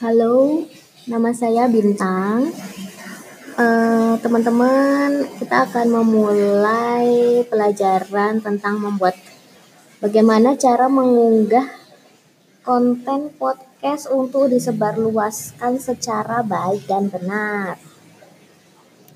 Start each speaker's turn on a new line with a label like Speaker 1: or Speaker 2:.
Speaker 1: Halo, nama saya Bintang. Eh, teman-teman, kita akan memulai pelajaran tentang membuat bagaimana cara mengunggah konten podcast untuk disebarluaskan secara baik dan benar.